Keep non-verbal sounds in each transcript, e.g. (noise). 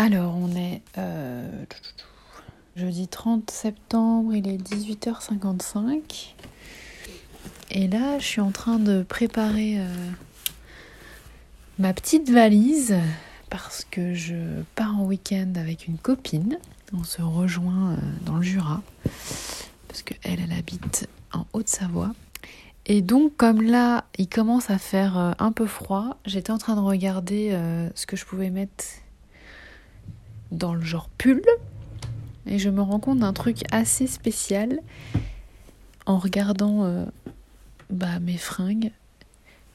Alors, on est euh, jeudi 30 septembre, il est 18h55. Et là, je suis en train de préparer euh, ma petite valise parce que je pars en week-end avec une copine. On se rejoint euh, dans le Jura parce qu'elle, elle habite en Haute-Savoie. Et donc, comme là, il commence à faire un peu froid, j'étais en train de regarder ce que je pouvais mettre dans le genre pull. Et je me rends compte d'un truc assez spécial en regardant euh, bah, mes fringues.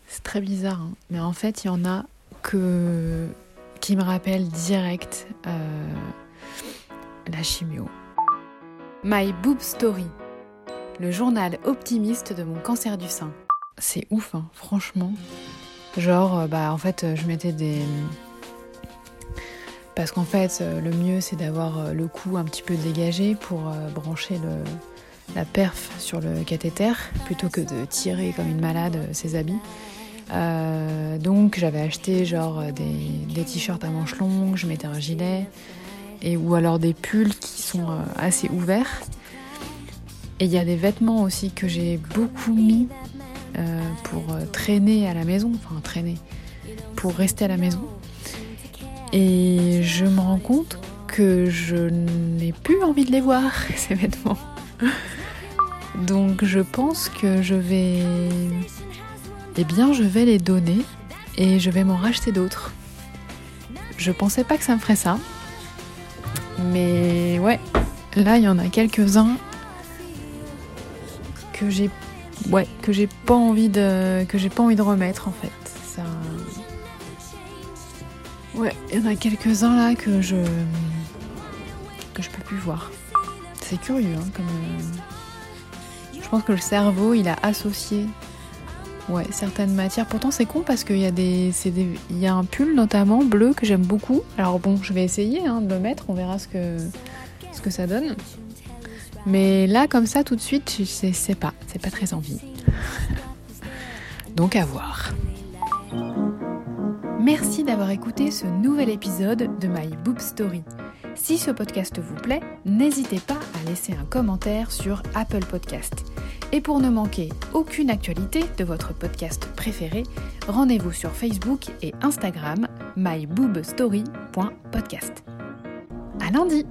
C'est très bizarre, hein. mais en fait, il y en a que qui me rappellent direct euh, la chimio. My Boob Story, le journal optimiste de mon cancer du sein. C'est ouf, hein, franchement. Genre, euh, bah en fait, je mettais des. Parce qu'en fait, euh, le mieux c'est d'avoir euh, le cou un petit peu dégagé pour euh, brancher la perf sur le cathéter plutôt que de tirer comme une malade ses habits. Donc j'avais acheté genre des, t-shirts à manches longues, je mettais un gilet et ou alors des pulls qui sont assez ouverts. Et il y a des vêtements aussi que j'ai beaucoup mis pour traîner à la maison, enfin traîner, pour rester à la maison. Et je me rends compte que je n'ai plus envie de les voir, (laughs) ces vêtements. Donc je pense que je vais... Eh bien, je vais les donner et je vais m'en racheter d'autres. Je pensais pas que ça me ferait ça. Mais ouais, là, il y en a quelques-uns que j'ai ouais, que j'ai pas envie de que j'ai pas envie de remettre en fait. Ouais, il y en a quelques-uns là que je que je peux plus voir. C'est curieux hein, euh, je pense que le cerveau, il a associé ouais, certaines matières. Pourtant, c'est con parce qu'il y a des il y a un pull notamment bleu que j'aime beaucoup. Alors bon, je vais essayer hein, de le mettre, on verra ce que ça donne. Mais là, comme ça, tout de suite, je sais, pas, c'est pas très envie. (laughs) Donc à voir. Merci d'avoir écouté ce nouvel épisode de My Boob Story. Si ce podcast vous plaît, n'hésitez pas à laisser un commentaire sur Apple Podcast. Et pour ne manquer aucune actualité de votre podcast préféré, rendez-vous sur Facebook et Instagram myboobstory.podcast. À lundi!